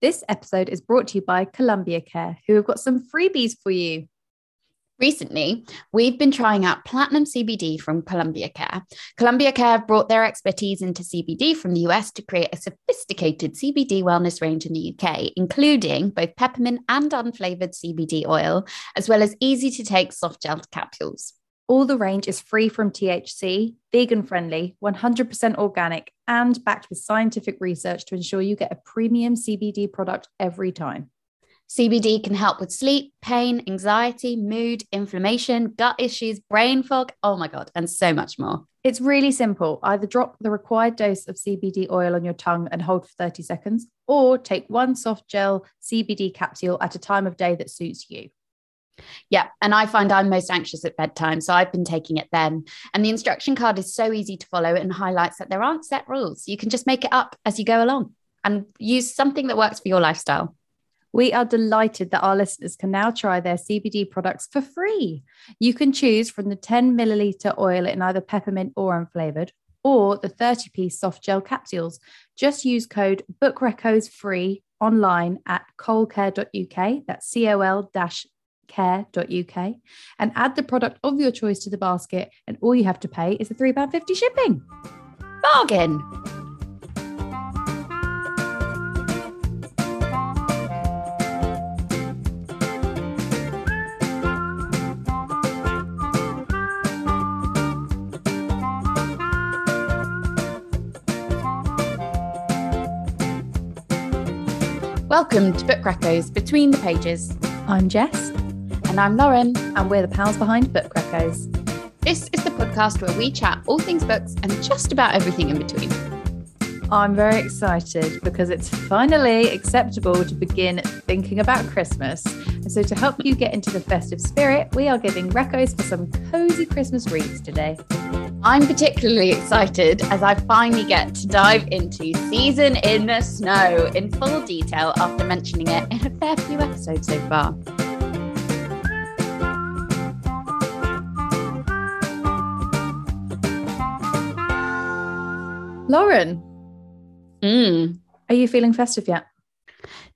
This episode is brought to you by Columbia Care, who have got some freebies for you. Recently, we've been trying out Platinum CBD from Columbia Care. Columbia Care have brought their expertise into CBD from the US to create a sophisticated CBD wellness range in the UK, including both peppermint and unflavored CBD oil, as well as easy to take soft gel capsules. All the range is free from THC, vegan friendly, 100% organic, and backed with scientific research to ensure you get a premium CBD product every time. CBD can help with sleep, pain, anxiety, mood, inflammation, gut issues, brain fog, oh my God, and so much more. It's really simple. Either drop the required dose of CBD oil on your tongue and hold for 30 seconds, or take one soft gel CBD capsule at a time of day that suits you. Yeah. And I find I'm most anxious at bedtime. So I've been taking it then. And the instruction card is so easy to follow and highlights that there aren't set rules. You can just make it up as you go along and use something that works for your lifestyle. We are delighted that our listeners can now try their CBD products for free. You can choose from the 10 milliliter oil in either peppermint or unflavored, or the 30 piece soft gel capsules. Just use code BookReccos free online at colcare.uk. That's C O L care.uk and add the product of your choice to the basket. And all you have to pay is the £3.50 shipping. Bargain. Welcome to Book Reccos Between the Pages. I'm Jess. And I'm Lauren. And we're the pals behind Book Reccos. This is the podcast where we chat all things books and just about everything in between. I'm very excited because it's finally acceptable to begin thinking about Christmas. And so, to help you get into the festive spirit, we are giving recos for some cozy Christmas reads today. I'm particularly excited as I finally get to dive into Season in the Snow in full detail after mentioning it in a fair few episodes so far. Lauren, mm. are you feeling festive yet?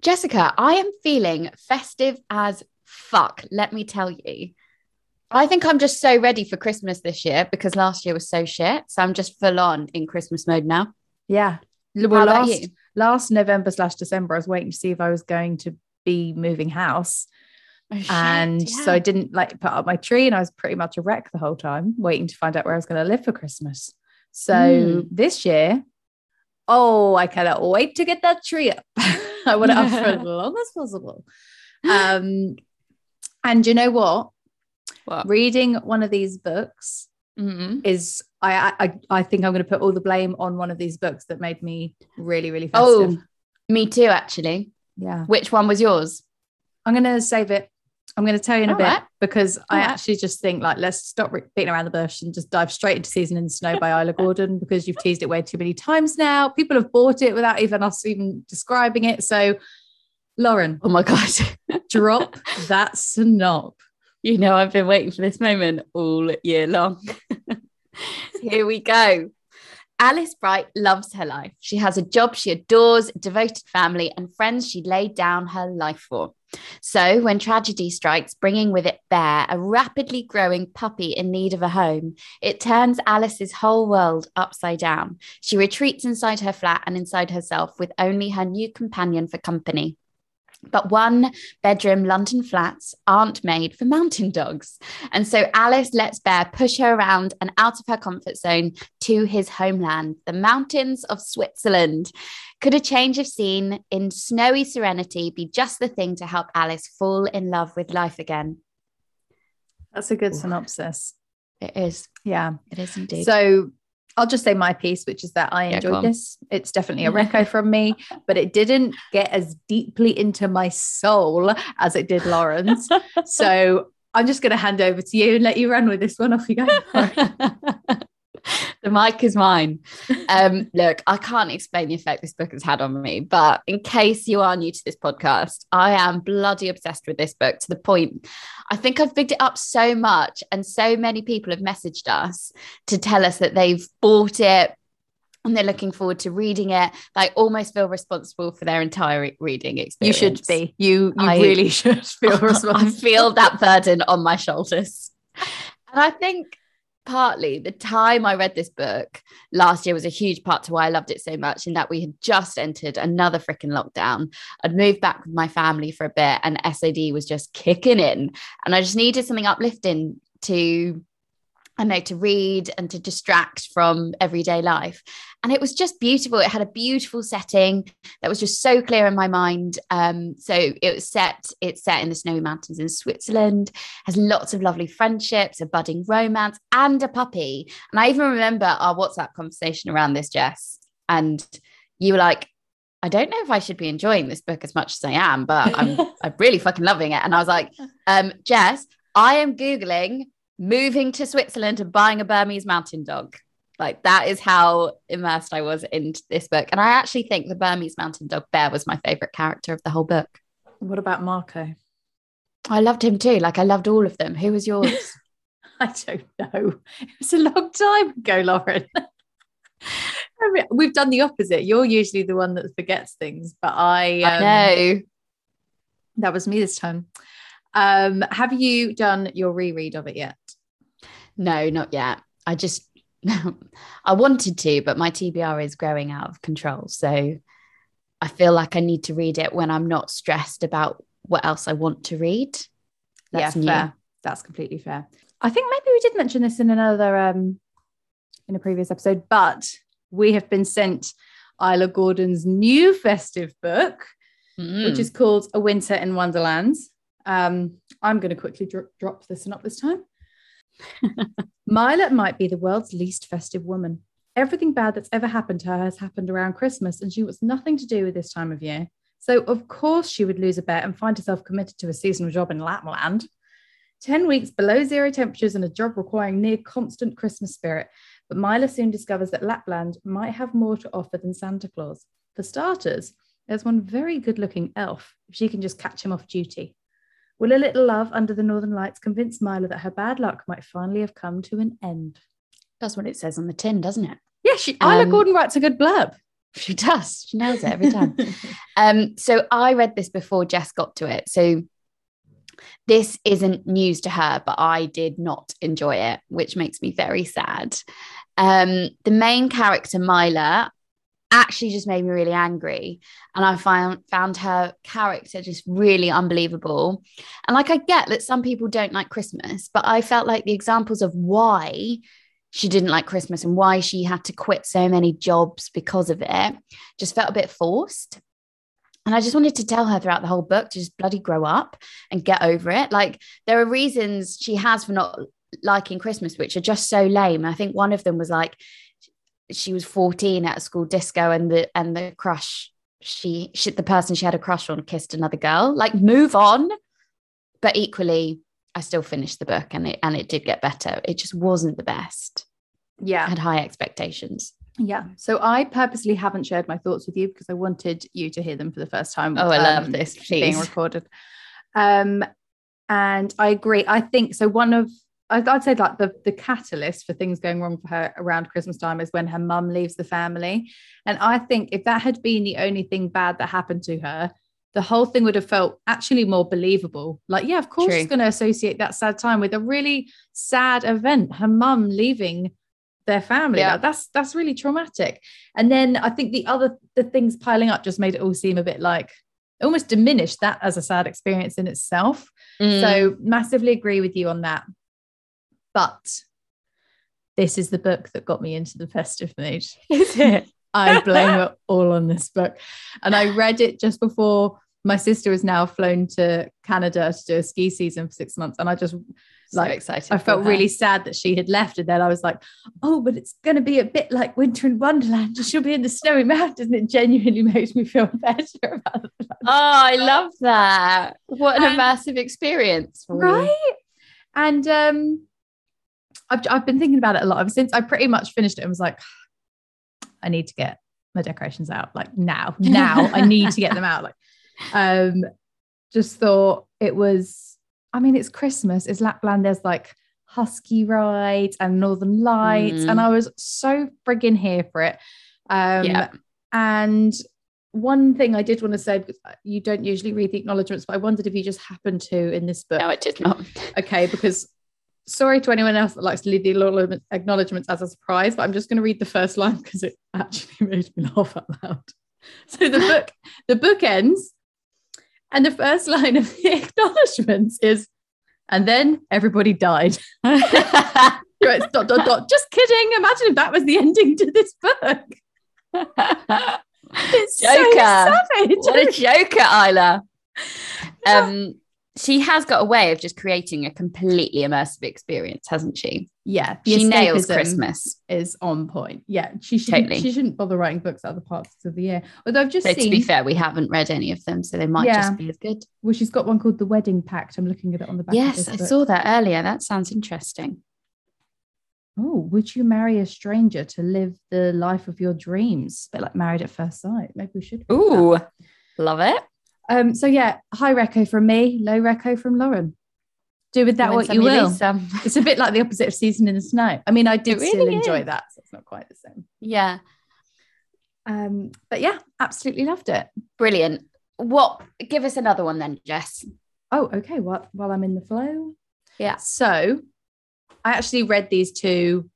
Jessica, I am feeling festive as fuck, let me tell you. I think I'm just so ready for Christmas this year because last year was so shit. So I'm just full on in Christmas mode now. Yeah. Well, last, last November slash December, I was waiting to see if I was going to be moving house. Oh, shit, and yeah. so I didn't like put up my tree and I was pretty much a wreck the whole time, waiting to find out where I was going to live for Christmas. So mm. this year, oh, I cannot wait to get that tree up. I want it up for as long as possible. Um, and you know what? What? Reading one of these books mm-hmm. is I, I I think I'm going to put all the blame on one of these books that made me really really festive. Oh, me too, actually. Yeah. Which one was yours? I'm going to save it. I'm going to tell you in all a bit right. because all I right. actually just think like let's stop beating around the bush and just dive straight into Season in the Snow by Isla Gordon because you've teased it way too many times now. People have bought it without even us even describing it. So, Lauren, oh my god, drop that snop. You know, I've been waiting for this moment all year long. Here we go. Alice Bright loves her life. She has a job she adores, devoted family, and friends she laid down her life for. So, when tragedy strikes, bringing with it Bear, a rapidly growing puppy in need of a home, it turns Alice's whole world upside down. She retreats inside her flat and inside herself with only her new companion for company. But one bedroom London flats aren't made for mountain dogs. And so Alice lets Bear push her around and out of her comfort zone to his homeland, the mountains of Switzerland. Could a change of scene in snowy serenity be just the thing to help Alice fall in love with life again? That's a good synopsis. It is. Yeah, it is indeed. So I'll just say my piece, which is that I enjoyed yeah, this. It's definitely a mm-hmm. reco from me, but it didn't get as deeply into my soul as it did Lauren's. so I'm just going to hand over to you and let you run with this one. Off you go. the mic is mine. Um, look, I can't explain the effect this book has had on me, but in case you are new to this podcast, I am bloody obsessed with this book to the point I think I've picked it up so much, and so many people have messaged us to tell us that they've bought it, and they're looking forward to reading it. They almost feel responsible for their entire reading experience. You should be. You you I, really should feel responsible. I feel that burden on my shoulders. And I think partly the time I read this book last year was a huge part to why I loved it so much, in that we had just entered another freaking lockdown. I'd moved back with my family for a bit and SAD was just kicking in. And I just needed something uplifting to I know to read and to distract from everyday life. And it was just beautiful. It had a beautiful setting that was just so clear in my mind. Um, so it was set, it's set in the snowy mountains in Switzerland, has lots of lovely friendships, a budding romance, and a puppy. And I even remember our WhatsApp conversation around this, Jess. And you were like, I don't know if I should be enjoying this book as much as I am, but I'm I'm really fucking loving it. And I was like, um, Jess, I am Googling moving to Switzerland and buying a Bernese mountain dog. Like that is how immersed I was in this book. And I actually think the Bernese mountain dog bear was my favorite character of the whole book. What about Marco? I loved him too. Like I loved all of them. Who was yours? I don't know. It was a long time ago, Lauren. I mean, we've done the opposite. You're usually the one that forgets things, but I, um, I know that was me this time. Um, have you done your reread of it yet? No, not yet. I just I wanted to, but my TBR is growing out of control. So I feel like I need to read it when I'm not stressed about what else I want to read. That's yeah, new. fair. That's completely fair. I think maybe we did mention this in another um in a previous episode, but we have been sent Isla Gordon's new festive book, mm. which is called A Winter in Wonderland. Um, I'm going to quickly dro- drop this one up this time. Mila might be the world's least festive woman. Everything bad that's ever happened to her has happened around Christmas, and she wants nothing to do with this time of year. So, of course, she would lose a bet and find herself committed to a seasonal job in Lapland. 10 weeks below zero temperatures and a job requiring near constant Christmas spirit. But Mila soon discovers that Lapland might have more to offer than Santa Claus. For starters, there's one very good looking elf if she can just catch him off duty. Will a little love under the northern lights convince Mila that her bad luck might finally have come to an end? That's what it says on the tin, doesn't it? Yeah, she, um, Isla Gordon writes a good blurb. She does. She nails it every time. um, so I read this before Jess got to it. So this isn't news to her, but I did not enjoy it, which makes me very sad. Um, the main character, Mila, actually just made me really angry. And I found found her character just really unbelievable. And like I get that some people don't like Christmas, but I felt like the examples of why she didn't like Christmas and why she had to quit so many jobs because of it just felt a bit forced. And I just wanted to tell her throughout the whole book to just bloody grow up and get over it. Like there are reasons she has for not liking Christmas, which are just so lame. I think one of them was like she was 14 at a school disco and the and the crush she, she the person she had a crush on kissed another girl. Like move on. But equally i still finished the book and it and it did get better. It just wasn't the best. Yeah. I had high expectations. Yeah. So i purposely haven't shared my thoughts with you because i wanted you to hear them for the first time oh i um, love this please. being recorded. Um and i agree. I think so one of I'd say like the the catalyst for things going wrong for her around Christmas time is when her mum leaves the family. And I think if that had been the only thing bad that happened to her, the whole thing would have felt actually more believable. Like, yeah, of course, True. she's going to associate that sad time with a really sad event. Her mum leaving their family. Yeah. Like, that's that's really traumatic. And then I think the other the things piling up just made it all seem a bit like almost diminished that as a sad experience in itself. Mm. So massively agree with you on that. But this is the book that got me into the festive mood. Is it? I blame it all on this book. And I read it just before my sister is now flown to Canada to do a ski season for six months. And I just so like excited. I felt really sad that she had left. And then I was like, oh, but it's going to be a bit like Winter in Wonderland. She'll be in the snowy mountains. And it genuinely makes me feel better about it. Oh, I love that. What an and, immersive experience. right. And um, I've, I've been thinking about it a lot ever since I pretty much finished it. and was like, I need to get my decorations out. Like now, now I need to get them out. Like, um, just thought it was. I mean, it's Christmas. It's Lapland. There's like husky rides and Northern Lights, mm. and I was so friggin' here for it. Um, Yeah. And one thing I did want to say, because you don't usually read the acknowledgements, but I wondered if you just happened to in this book. No, it did not. Okay, because sorry to anyone else that likes to leave the acknowledge- acknowledgements as a surprise, but I'm just going to read the first line because it actually made me laugh out loud. So the book, the book ends, and the first line of the acknowledgements is, and then everybody died. Right, dot dot dot. Just kidding. Imagine if that was the ending to this book. It's so Joker. savage. what a joker, Isla. Um, she has got a way of just creating a completely immersive experience, hasn't she? yeah, She nails Christmas. is on point. Yeah, she shouldn't, Totally. she shouldn't bother writing books at other parts of the year. Although I've just But seen, to be fair, we haven't read any of them, so they might Yeah. just be as good. well, she's got one called The Wedding Pact. I'm looking at it on the back. of Yes, I book. saw that earlier. That sounds interesting. Oh, would you marry a stranger to live the life of your dreams? But like married at first sight. Maybe we should. read that. Ooh, love it. Um. So yeah, high reco from me, low reco from Lauren. Do with that what you will. some. It's a bit like the opposite of season in the snow. I mean, I did It still really enjoy is. that, so it's not quite the same. Yeah, Um, but yeah, absolutely loved it. brilliant. What? Give us another one then, Jess. Oh, okay. Well, while I'm in the flow. Yeah. So I actually read these two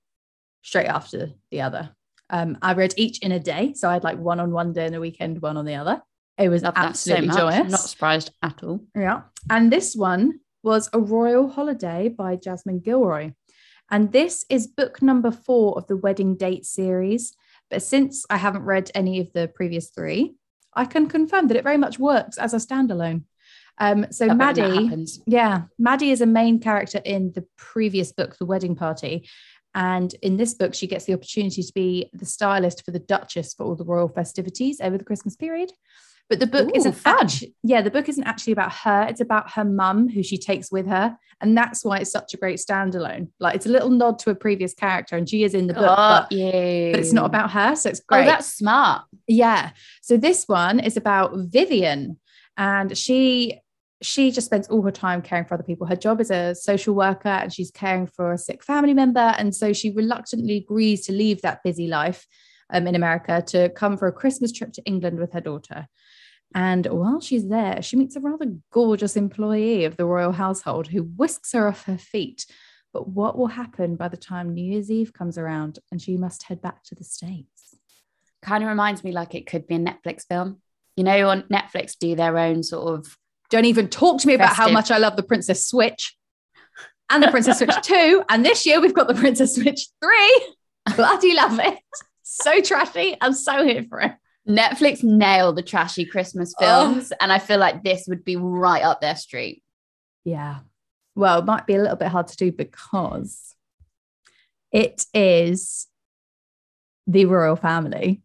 straight after the other. Um, I read each in a day. So I had like one on one day and the weekend, one on the other. It was that so absolutely joyous. Not surprised at all. Yeah. And this one was A Royal Holiday by Jasmine Gilroy. And this is book number four of the Wedding Date series. But since I haven't read any of the previous three, I can confirm that it very much works as a standalone. Um, so that Maddie, yeah, Maddie is a main character in the previous book, The Wedding Party. And in this book, she gets the opportunity to be the stylist for the Duchess for all the royal festivities over the Christmas period. But the book Ooh, isn't fun. actually, yeah, the book isn't actually about her. It's about her mum, who she takes with her. And that's why it's such a great standalone. Like it's a little nod to a previous character, and she is in the book, Got but, you. but it's not about her. So it's great. Oh, that's smart. Yeah. So this one is about Vivian and she she just spends all her time caring for other people. Her job is a social worker and she's caring for a sick family member and so she reluctantly agrees to leave that busy life um, in America to come for a Christmas trip to England with her daughter. And while she's there, she meets a rather gorgeous employee of the royal household who whisks her off her feet. But what will happen by the time New Year's Eve comes around and she must head back to the States? Kind of reminds me like it could be a Netflix film. You know, on Netflix do their own sort of Don't even talk to me about how much I love the Princess Switch and the Princess Switch 2. And this year we've got the Princess Switch 3. Bloody love it. So trashy. I'm so here for it. Netflix nail the trashy Christmas Oh. films, and I feel like this would be right up their street. Yeah. Well, it might be a little bit hard to do because it is the royal family.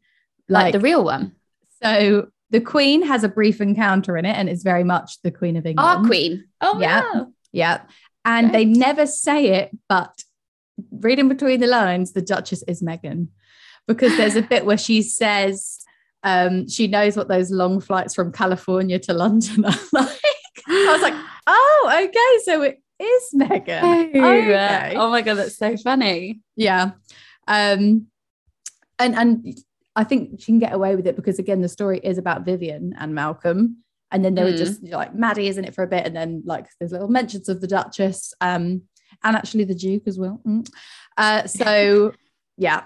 Like, Like, the real one. so the Queen has a brief encounter in it and it's very much the Queen of England. Our queen. Oh Yeah. yeah. Yeah. And they never say it, but reading between the lines, the Duchess is Meghan because there's a bit where she says um, she knows what those long flights from California to London are like. I was like, oh, okay. So it is Meghan. Okay. Oh my god, that's so funny. Yeah. Um, and and I think she can get away with it because again, the story is about Vivian and Malcolm. And then they were Mm. just like Maddie isn't it for a bit, and then like there's little mentions of the Duchess, um, and actually the Duke as well. Mm. Uh, so yeah,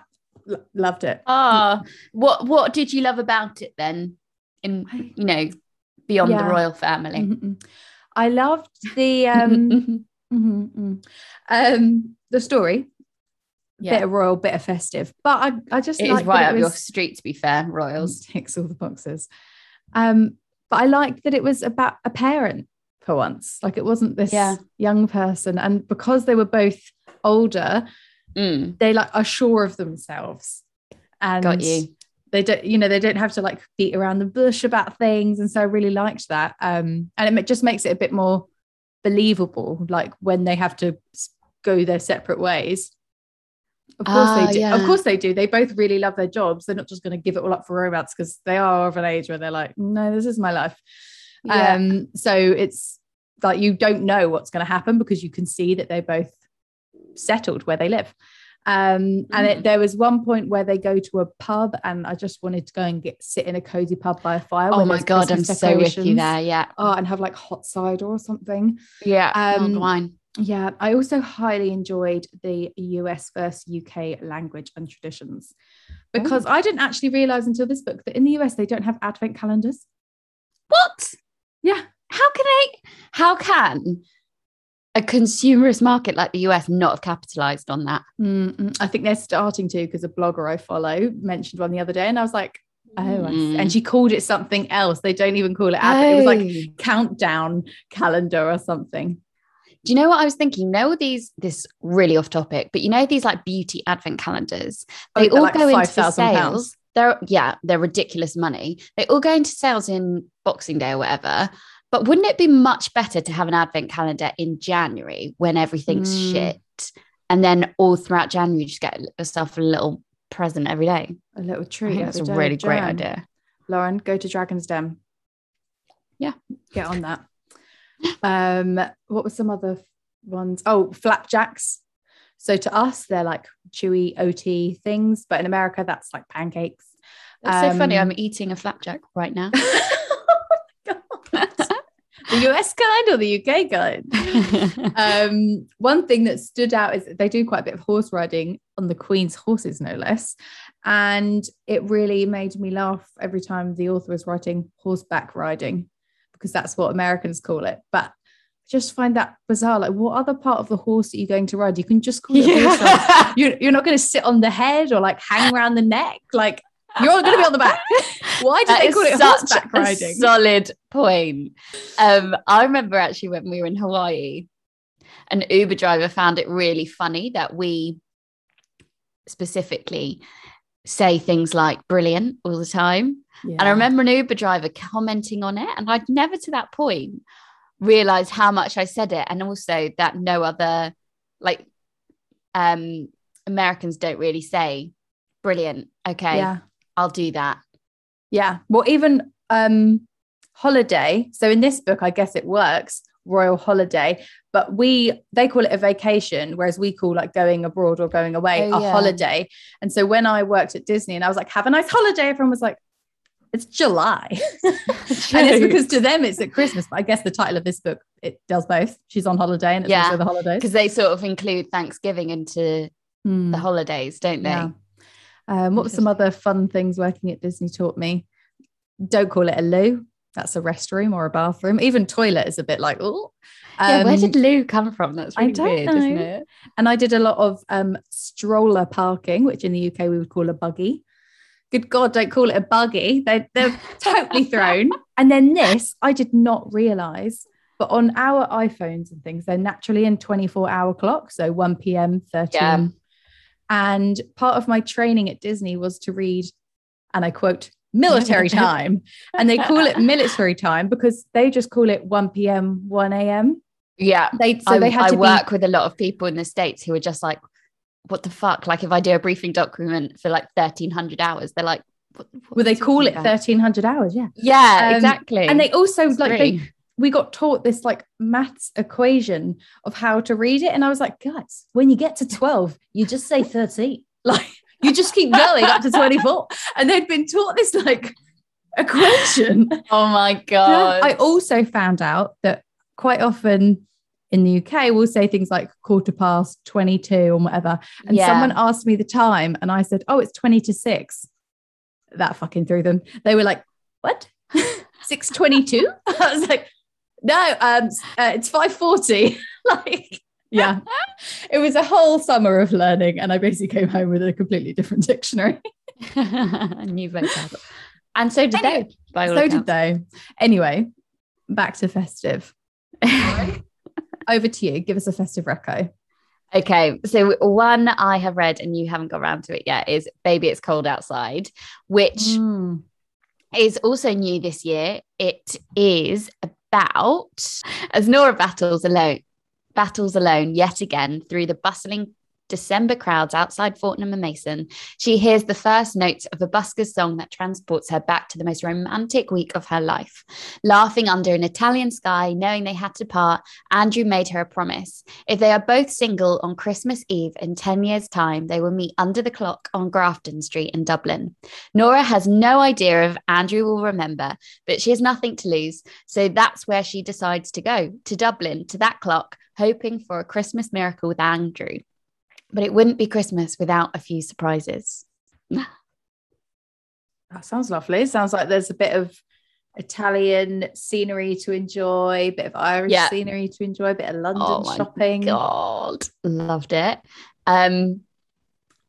lo- loved it. Oh, what what did you love about it then? In you know, beyond the royal family. Mhm. I loved the um, mhm, mhm. um the story, bit yeah, of royal, bit of festive, but I I just it is right it up your street. To be fair, royals. ticks all the boxes. Um, but I liked that it was about a parent for once. Like it wasn't this Yeah. young person, and because they were both older, Mm, they like are sure of themselves. And got you. they don't, you know, they don't have to like beat around the bush about things. And so I really liked that. Um, and it just makes it a bit more believable, like when they have to go their separate ways. Of course Ah, they do. Of course they do. They both really love their jobs. They're not just going to give it all up for romance because they are of an age where they're like, no, this is my life. Yeah. Um, so it's like you don't know what's going to happen because you can see that they're both settled where they live. Um, and it, there was one point where they go to a pub, and I just wanted to go and get sit in a cozy pub by a fire. Oh my god, I'm so with you there. Yeah. Oh, and have like hot cider or something. Yeah. Um, wine. Yeah, I also highly enjoyed the US versus UK language and traditions because I didn't actually realize until this book that in the US they don't have advent calendars. What? Yeah, How can they? How can a consumerist market like the US not have capitalized on that? Mm-mm. I think they're starting to because a blogger I follow mentioned one the other day, and I was like, oh, see. Mm. and she called it something else. They don't even call it advent. It was like Oh. countdown calendar or something. Do you know what I was thinking? Know these this really off topic, but you know these like beauty advent calendars. Oh, They they're all like go into £5,000 sales. They're yeah, they're ridiculous money. They all go into sales in Boxing Day or whatever. But wouldn't it be much better to have an advent calendar in January when everything's Mm. shit, and then all throughout January you just get yourself a little present every day? A little treat. that's a really of great idea. Lauren, go to Dragon's Den. Yeah. Get on that. Um, what were some other ones? Oh, flapjacks. So to us, they're like chewy OT things, but in America, that's like pancakes. That's so funny. Um, I'm eating a flapjack right now. the US kind or the UK kind? um, one thing that stood out is they do quite a bit of horse riding on the Queen's horses, no less. And it really made me laugh every time the author was writing horseback riding, because that's what Americans call it. But I just find that bizarre. Like, what other part of the horse are you going to ride? You can just call it horse riding. You're, you're not going to sit on the head or like hang around the neck. Like, you're going to be on the back. Why did That they call it horseback riding? solid point. Um, I remember actually when we were in Hawaii, an Uber driver found it really funny that we specifically say things like brilliant all the time. And I remember an Uber driver commenting on it, and I'd never to that point realized how much I said it, and also that no other like um Americans don't really say brilliant. Okay, Yeah. I'll do that. Yeah. Well, even um holiday. So in this book, I guess it works, royal holiday, but we they call it a vacation, whereas we call like going abroad or going away Oh, a yeah. holiday. And so when I worked at Disney and I was like, have a nice holiday, everyone was like, it's July. and it's because to them it's at Christmas. But I guess the title of this book, it does both. She's on holiday and it's Yeah. also the holidays. because they sort of include Thanksgiving into Hmm. the holidays, don't they? Yeah. Um, what were some other fun things working at Disney taught me? Don't call it a loo. That's a restroom or a bathroom. Even toilet is a bit like, oh. Yeah, where did loo come from? That's I really don't weird, isn't know. it? and I did a lot of um, stroller parking, which in the UK we would call a buggy. Good God, don't call it a buggy. They, they're totally thrown. And then this, I did not realize, but on our iPhones and things, they're naturally in 24 hour clock. So 1 p.m., 13. Yeah. And part of my training at Disney was to read, and I quote, military time. and they call it military time because they just call it 1 p.m., 1 a.m. Yeah. They so I, they had I to work with a lot of people in the States who are just like, what the fuck? Like if I do a briefing document for like 1300 hours, they're like, what, what well, they call it about? 1300 hours. Yeah. Yeah, Um, exactly. And they also It's like they. We got taught this like maths equation of how to read it. And I was like, guys, when you get to 12, you just say 13. Like you just keep going up to 24. And they'd been taught this like equation. oh my God. I also found out that quite often in the UK, we'll say things like quarter past 22 or whatever. And Yeah. someone asked me the time, and I said, Oh, it's 20 to 6. That fucking threw them. They were like, What? 622? I was like, No, um, uh, it's 540. like, yeah. it was a whole summer of learning. And I basically came home with a completely different dictionary. New vocab. And so did Anyway, they. By all so did they. Anyway, back to festive. Over to you. Give us a festive reco. Okay, so one I have read and you haven't got around to it yet is Baby It's Cold Outside, which Mm. is also new this year. It is about as Nora battles alone, battles alone yet again through the bustling December crowds outside Fortnum and Mason, she hears the first notes of a busker's song that transports her back to the most romantic week of her life. Laughing under an Italian sky, knowing they had to part, Andrew made her a promise. If they are both single on Christmas Eve in 10 years' time, they will meet under the clock on Grafton Street in Dublin. Nora has no idea if Andrew will remember, but she has nothing to lose. So that's where she decides to go to Dublin, to that clock, hoping for a Christmas miracle with Andrew. But it wouldn't be Christmas without a few surprises. That sounds lovely. Sounds like there's a bit of Italian scenery to enjoy, a bit of Irish Yeah. scenery to enjoy, a bit of London Oh my shopping. God, loved it. Um,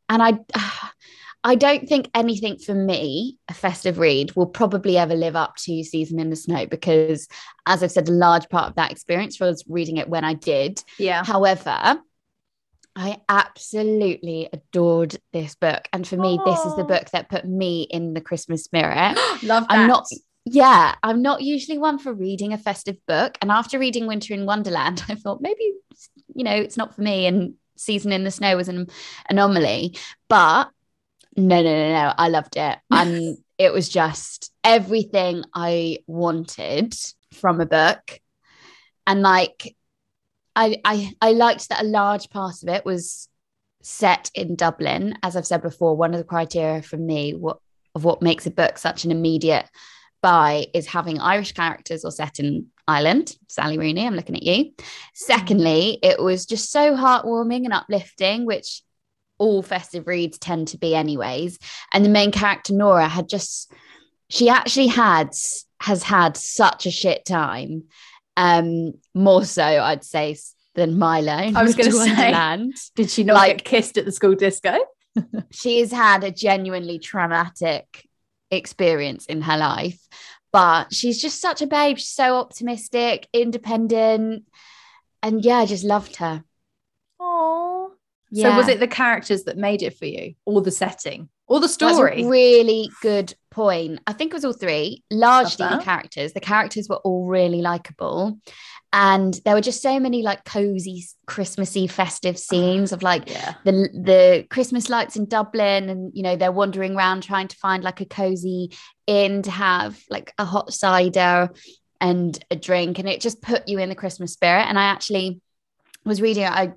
and I, I don't think anything for me, a festive read, will probably ever live up to Season in the Snow because, as I've said, a large part of that experience was reading it when I did. Yeah. However, I absolutely adored this book, and for me, this is the oh. book that put me in the Christmas spirit. Love that. I'm not. Yeah, I'm not usually one for reading a festive book. And after reading Winter in Wonderland, I thought maybe, you know, it's not for me. And Season in the Snow was an anomaly. But no, no, no, no. I loved it. And it was just everything I wanted from a book. And like, I, I, liked that a large part of it was set in Dublin. As I've said before, one of the criteria for me what, of what makes a book such an immediate buy is having Irish characters or set in Ireland. Sally Rooney, I'm looking at you. Secondly, it was just so heartwarming and uplifting, which all festive reads tend to be, anyways. And the main character, Nora, had just, she actually had, has had such a shit time. Um, more so, I'd say, than Milo. I was gonna Winter say. Did she not Like- get kissed at the school disco? she has had a genuinely traumatic experience in her life but she's just such a babe she's so optimistic independent and yeah i just loved her Oh. Yeah So was it the characters that made it for you, or the setting, or the That's story? a really good point i think it was all three largely the characters the characters were all really likable and there were just so many like cozy christmassy festive scenes of like yeah. the the Christmas lights in Dublin, and you know they're wandering around trying to find like a cozy inn to have like a hot cider and a drink, and it just put you in the Christmas spirit. And I actually was reading. I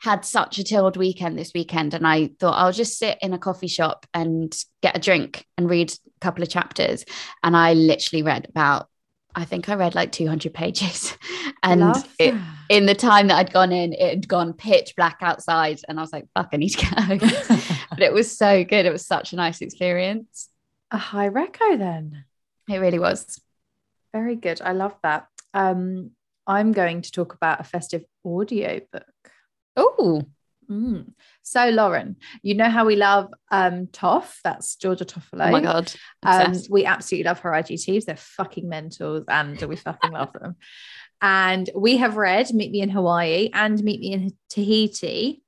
had such a chilled weekend this weekend, and I thought I'll just sit in a coffee shop and get a drink and read a couple of chapters. And I literally read about. I think I read like 200 pages. And it, in the time that I'd gone in, it had gone pitch black outside, and I was like, "Fuck, I need to go." but it was so good. It was such a nice experience. a high reco then. It really was. Very good. I love that. Um, I'm going to talk about a festive audio book. Oh, Mm. So, Lauren, you know how we love um, Toff? That's Georgia Toffolo. oh my god! Um, we absolutely love her IGTs. They're fucking mentals and we fucking love them. And we have read Meet Me in Hawaii and Meet Me in Tahiti.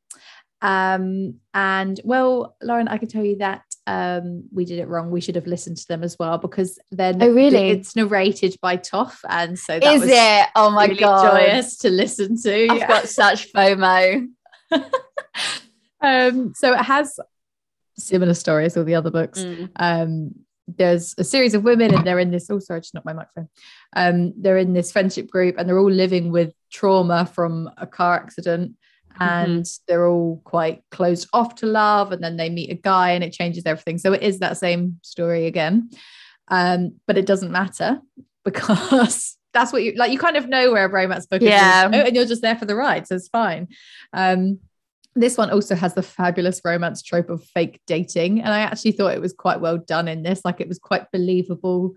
Um, and well, Lauren, I can tell you that um, we did it wrong. We should have listened to them as well because then Oh, really? it's narrated by Toff. And so that Is was it? Oh my really god! joyous to listen to. I've got such FOMO. um, so it has similar stories all the other books. Mm. um there's a series of women and they're in this oh sorry just not my microphone um they're in this friendship group and they're all living with trauma from a car accident and they're all quite closed off to love and then they meet a guy and it changes everything so it is that same story again um but it doesn't matter because that's what you like you kind of know where a romance book Yeah. is and you're just there for the ride so it's fine um this one also has the fabulous romance trope of fake dating. And I actually thought it was quite well done in this. Like it was quite believable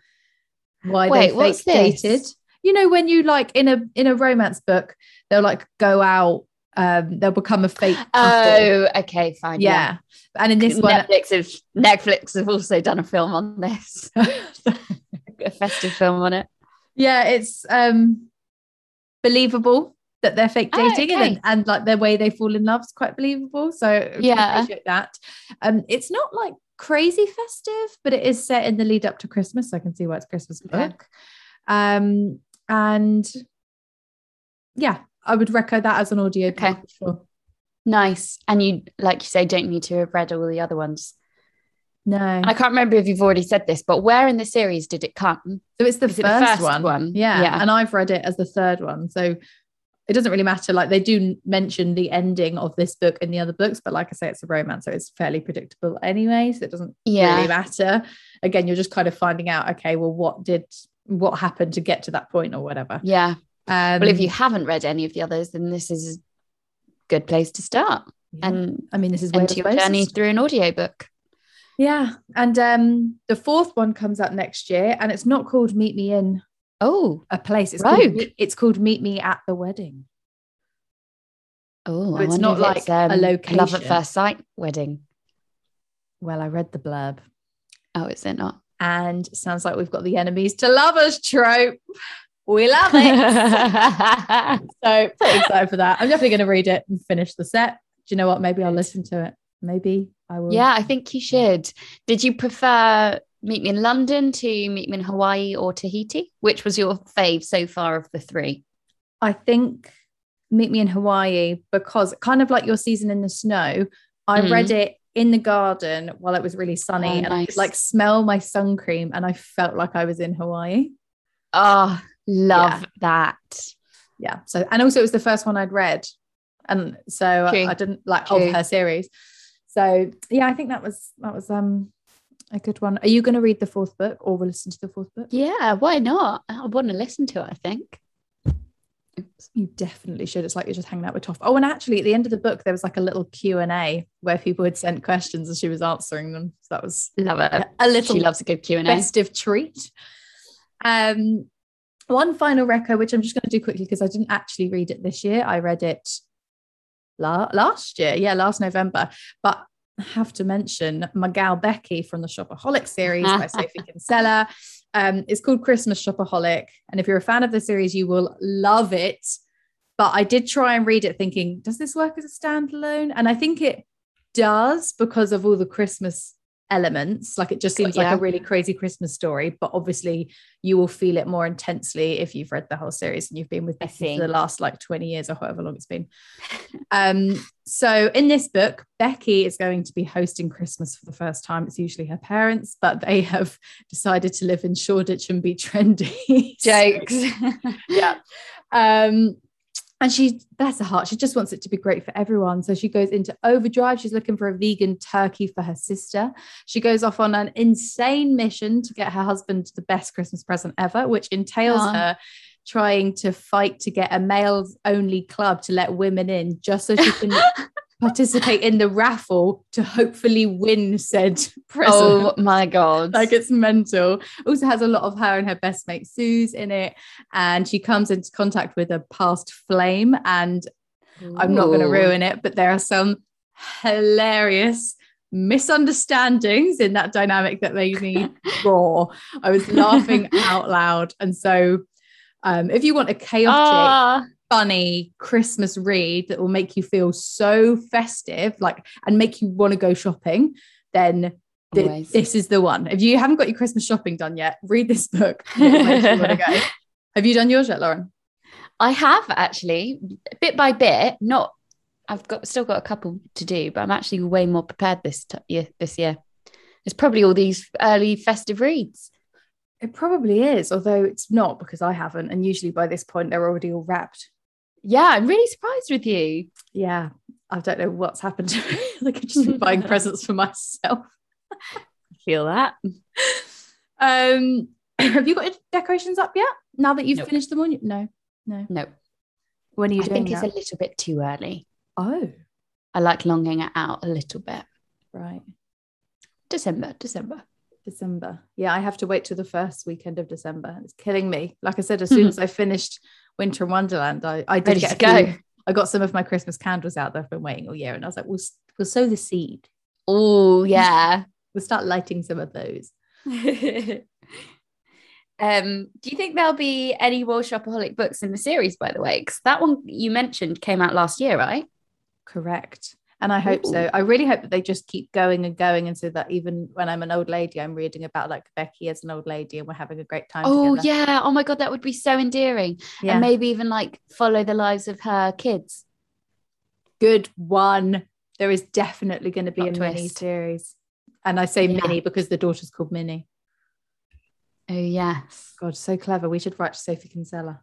why Wait, they fake what's this? dated. You know, when you like in a in a romance book, they'll like go out, um, they'll become a fake couple. Oh, okay, fine. yeah. And in this one, Netflix have Netflix have also done a film on this, a festive film on it. yeah, it's um believable that they're fake Oh, dating okay. and, and like their way they fall in love is quite believable. So Yeah. appreciate that. Um, it's not like crazy festive, but it is set in the lead up to Christmas. So I can see why it's Christmas Okay. book. Um, and yeah, I would record that as an audio Okay. for sure. Nice. And you, like you say, don't need to have read all the other ones. No. And I can't remember if you've already said this, but where in the series did it come? So it's the first, it the first one. one? Yeah. Yeah. And I've read it as the third one. So it doesn't really matter. Like they do mention the ending of this book in the other books, but like I say, it's a romance, so it's fairly predictable anyway. So it doesn't Yeah. really matter. Again, you're just kind of finding out, okay, well, what did what happened to get to that point or whatever. Yeah. Um, Well, if you haven't read any of the others, then this is a good place to start yeah. and I mean, this is where your journey through an audiobook. Yeah. And um the fourth one comes out next year and it's not called Meet Me in Oh, a place. It's called, Rogue. It's called Meet Me at the Wedding. oh, So it's not like it's, a um, love at first sight wedding. Well, I read the blurb. Oh, is it not? and sounds like we've got the enemies to lovers trope. We love it. so pretty excited for that. I'm definitely going to read it and finish the set. Do you know what? Maybe I'll listen to it. Maybe I will. yeah, I think you should. Did you prefer Meet Me in London to Meet Me in Hawaii or Tahiti? Which was your fave so far of the three? I think Meet Me in Hawaii because kind of like your season in the snow, I Mm. read it in the garden while it was really sunny Oh, and I could like smell my sun cream and I felt like I was in Hawaii. Oh, love Yeah. that. Yeah. So and also it was the first one I'd read. And so True. I didn't like True. of her series. So yeah, I think that was that was um a good one. Are you going to read the fourth book or listen to the fourth book? Yeah, why not? I want to listen to it, I think. You definitely should. It's like you're just hanging out with Toff. Oh, and actually, at the end of the book, there was like a little Q and A where people had sent questions and she was answering them. So that was Love it. a little She loves a good Q&A. festive treat. Um, one final record, which I'm just going to do quickly because I didn't actually read it this year. I read it la- last year, yeah, last November. But I have to mention my gal Becky from the Shopaholic series by Sophie Kinsella. Um, it's called Christmas Shopaholic, and if you're a fan of the series, you will love it. But I did try and read it, thinking, does this work as a standalone? And I think it does because of all the Christmas elements. Like it just seems like a really crazy Christmas story, but obviously you will feel it more intensely if you've read the whole series and you've been with Becky for the last like 20 years or however long it's been. um, so in this book, Becky is going to be hosting Christmas for the first time. It's usually her parents, but they have decided to live in Shoreditch and be trendy. Jokes. yeah. Um, and she, bless her heart, she just wants it to be great for everyone. So she goes into overdrive. She's looking for a vegan turkey for her sister. She goes off on an insane mission to get her husband the best Christmas present ever, which entails her trying to fight to get a males only club to let women in just so she can participate in the raffle to hopefully win said present. oh my God. Like it's mental. Also has a lot of her and her best mate Suze in it. And she comes into contact with a past flame. And I'm not going to ruin it, but there are some hilarious misunderstandings in that dynamic that made me raw. I was laughing out loud. And so um, if you want a chaotic, Ah, funny Christmas read that will make you feel so festive, like and make you want to go shopping, then th- this is the one. If you haven't got your Christmas shopping done yet, read this book. and it'll make you. Have you done yours yet, Lauren? I have actually, bit by bit. Not, I've got still got a couple to do, but I'm actually way more prepared this t- year. This year, it's probably all these early festive reads. It probably is, although it's not because I haven't. And usually by this point, they're already all wrapped. Yeah, I'm really surprised with you. Yeah, I don't know what's happened to me. like I've just been buying presents for myself. Feel that? Um, have you got your decorations up yet? Now that you've Nope. finished them on? No, no. No, When are you doing? I think it's a little bit too early. oh, I like longing it out a little bit. right. December, December. December. Yeah, I have to wait till the first weekend of December. It's killing me. Like I said, as soon as I finished Winter Wonderland, I, I did get to a few- go. I got some of my Christmas candles out that I've been waiting all year, and I was like, we'll we'll sow the seed. Oh yeah. We'll start lighting some of those. um, do you think there'll be any more shopaholic books in the series, by the way? Because that one you mentioned came out last year, right? Correct. And I hope so. I really hope that they just keep going and going, and so that even when I'm an old lady, I'm reading about like Becky as an old lady, and we're having a great time. Oh together. yeah. Oh my god, that would be so endearing. yeah. And maybe even like follow the lives of her kids. Good one. There is definitely going to be a twist. mini series. And I say Yeah. mini because the daughter's called Minnie. Oh yes. God, so clever. We should write to Sophie Kinsella.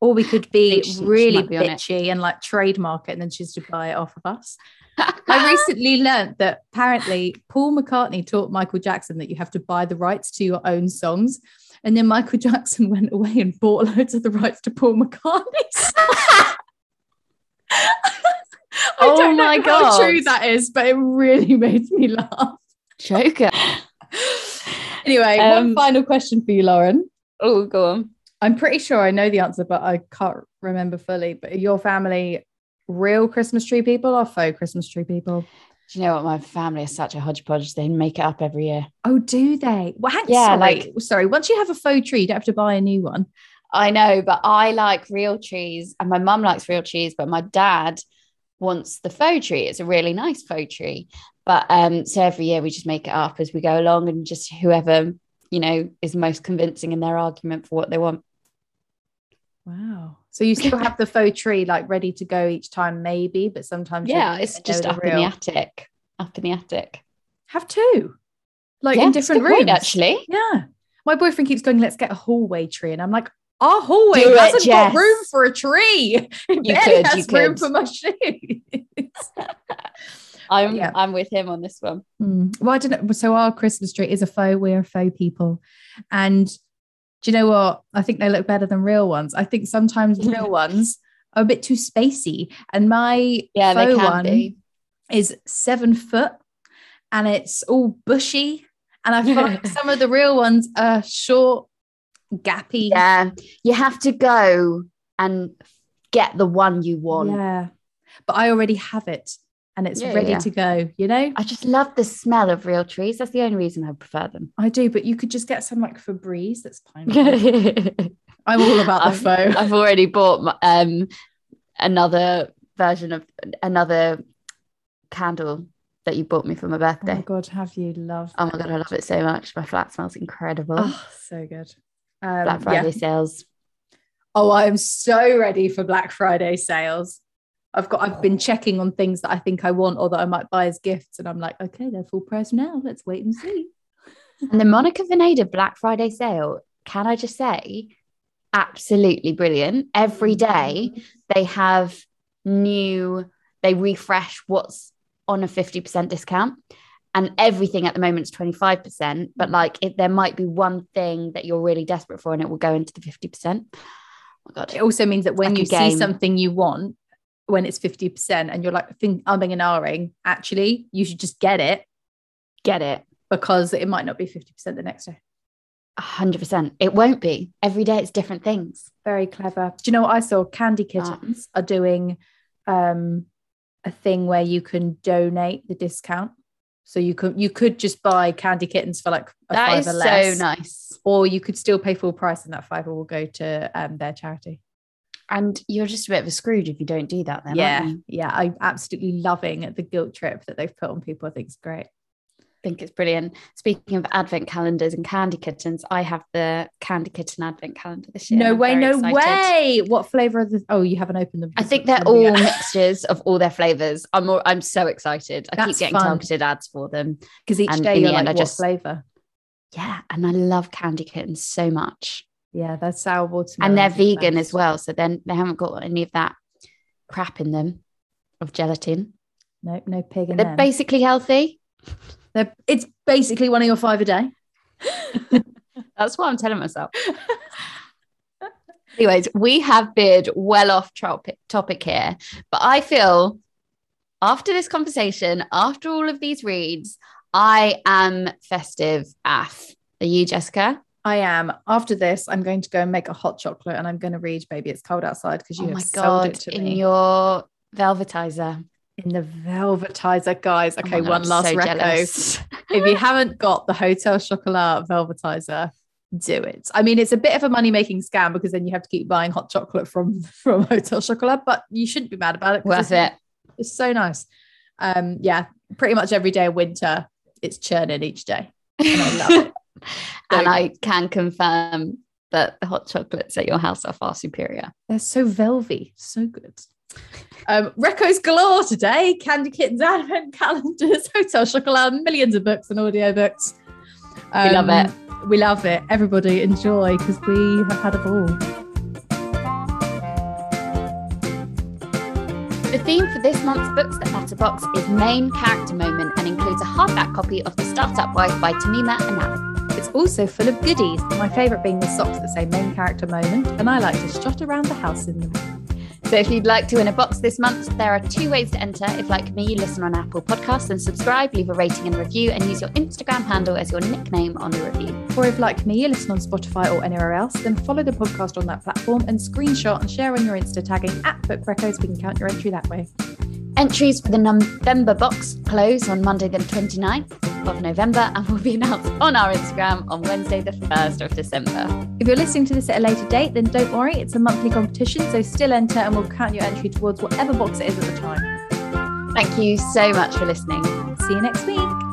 Or we could be she- she really might be bitchy and like trademark it and then she's to buy it off of us. I recently learnt that apparently Paul McCartney taught Michael Jackson that you have to buy the rights to your own songs. And then Michael Jackson went away and bought loads of the rights to Paul McCartney's. I Oh don't know my how true that is, but it really made me laugh. Joker. Anyway, Um, one final question for you, Lauren. Oh, go on. I'm pretty sure I know the answer, but I can't remember fully. But your family real Christmas tree people or faux Christmas tree people? Do you know what? My family is such a hodgepodge. They make it up every year. Oh, do they? Well, hang, Yeah, sorry, like- sorry. Once you have a faux tree, you don't have to buy a new one. I know, but I like real trees, and my mum likes real trees, but my dad wants the faux tree. It's a really nice faux tree. But um, so every year we just make it up as we go along, and just whoever you know is most convincing in their argument for what they want. Wow. So you still have the faux tree like ready to go each time, maybe, but sometimes Yeah, it's just up in the attic. Up in the attic. have two, like yeah, in different rooms. point, actually. Yeah. My boyfriend keeps going, let's get a hallway tree. And I'm like, our hallway Do hasn't got Jess. room for a tree. It You could, has you room could. for my shoes. I'm Yeah. I'm with him on this one. Hmm. Well, I don't know. So our Christmas tree is a faux. We're faux people. And do you know what? I think they look better than real ones. I think sometimes real ones are a bit too spacey. And my Yeah, faux one be. is seven foot and it's all bushy. And I find some of the real ones are short, gappy. Yeah, you have to go and get the one you want. Yeah. But I already have it and it's Yeah, ready yeah. to go, you know? I just love the smell of real trees. That's the only reason I prefer them. I do, but you could just get some like Febreze that's pineapple. I'm all about the I've, faux. I've already bought my- um another version of another candle that you bought me for my birthday. Oh my god, have you loved? Oh my god, I love it so much. My flat smells incredible. Oh, so good. Um, Black Friday yeah. sales. Oh, I am so ready for Black Friday sales. I've got. I've been checking on things that I think I want or that I might buy as gifts, and I'm like, okay, they're full price now. Let's wait and see. And the Monica Vinader Black Friday sale, can I just say, absolutely brilliant. Every mm-hmm. day they have new, they refresh what's on a 50% discount. And everything at the moment is 25%. But like if there might be one thing that you're really desperate for and it will go into the 50%. Oh my God. It also means that when like you see something you want, when it's fifty percent, and you're like think umming and ahhing, actually, you should just get it Get it. because it might not be fifty percent the next day. 100%. It won't be. Every day it's different things. Very clever. Do you know what I saw? Candy Ah. Kittens are doing um, a thing where you can donate the discount. So you could you could just buy candy kittens for like a That five is or so less, nice. or you could still pay full price, and that fiver will go to um, their charity. And you're just a bit of a Scrooge if you don't do that then. yeah, aren't you? yeah, I'm absolutely loving the guilt trip that they've put on people. I think it's great. I think it's brilliant. Speaking of advent calendars and candy kittens, I have the candy kitten advent calendar this year. no way, no excited. way. What flavor are the? Oh, you haven't opened them. I think they're all mixtures of all their flavors. I'm more, I'm so excited. I That's keep getting fun. targeted ads for them. because each and day you're like, end, I what just- flavor? Yeah, and I love candy kittens so much. Yeah, they're sour watermelon. and they're vegan as well, so then they haven't got any of that crap in them of gelatin. No, no pig in They're them. basically healthy. They're, it's basically one of your five a day. That's what I'm telling myself. Anyways, we have veered well off topic, topic here, but I feel after this conversation, after all of these reads, I am festive af. Are you, Jessica? I am. After this, I'm going to go and make a hot chocolate, and I'm going to read "Baby It's Cold Outside" because you oh have my sold god! it to In me your velvetizer. in the velvetizer, guys. Oh Okay, God, one I'm last so reco. if you haven't got the Hotel Chocolat velvetizer, do it. I mean, it's a bit of a money making scam because then you have to keep buying hot chocolate from from Hotel Chocolat, but you shouldn't be mad about it. Worth it's, it. It's so nice. Um, yeah, pretty much every day of winter, it's churning each day. And I love it. and So I can confirm that the hot chocolates at your house are far superior. They're so velvety, so good. Um, Reccos galore today. Candy kittens, advent calendars, Hotel Chocolat, millions of books and audiobooks. Um, we love it. Um, we love it. Everybody enjoy because we have had a ball. The theme for this month's Books That Matter box is Main Character Moment and includes a hardback copy of The Startup Wife by Tahmima Anam. It's also full of goodies, my favourite being the socks that say main character moment, and I like to strut around the house in them. So if you'd like to win a box this month, there are two ways to enter. If, like me, you listen on Apple Podcasts and subscribe, leave a rating and review, and use your Instagram handle as your nickname on the review. Or if, like me, you listen on Spotify or anywhere else, then follow the podcast on that platform and screenshot and share on your Insta tagging at Book Reccos. We can count your entry that way. Entries for the November box close on Monday, the 29th of November, and will be announced on our Instagram on Wednesday, the 1st of December. If you're listening to this at a later date, then don't worry, it's a monthly competition, so still enter and we'll count your entry towards whatever box it is at the time. Thank you so much for listening. See you next week.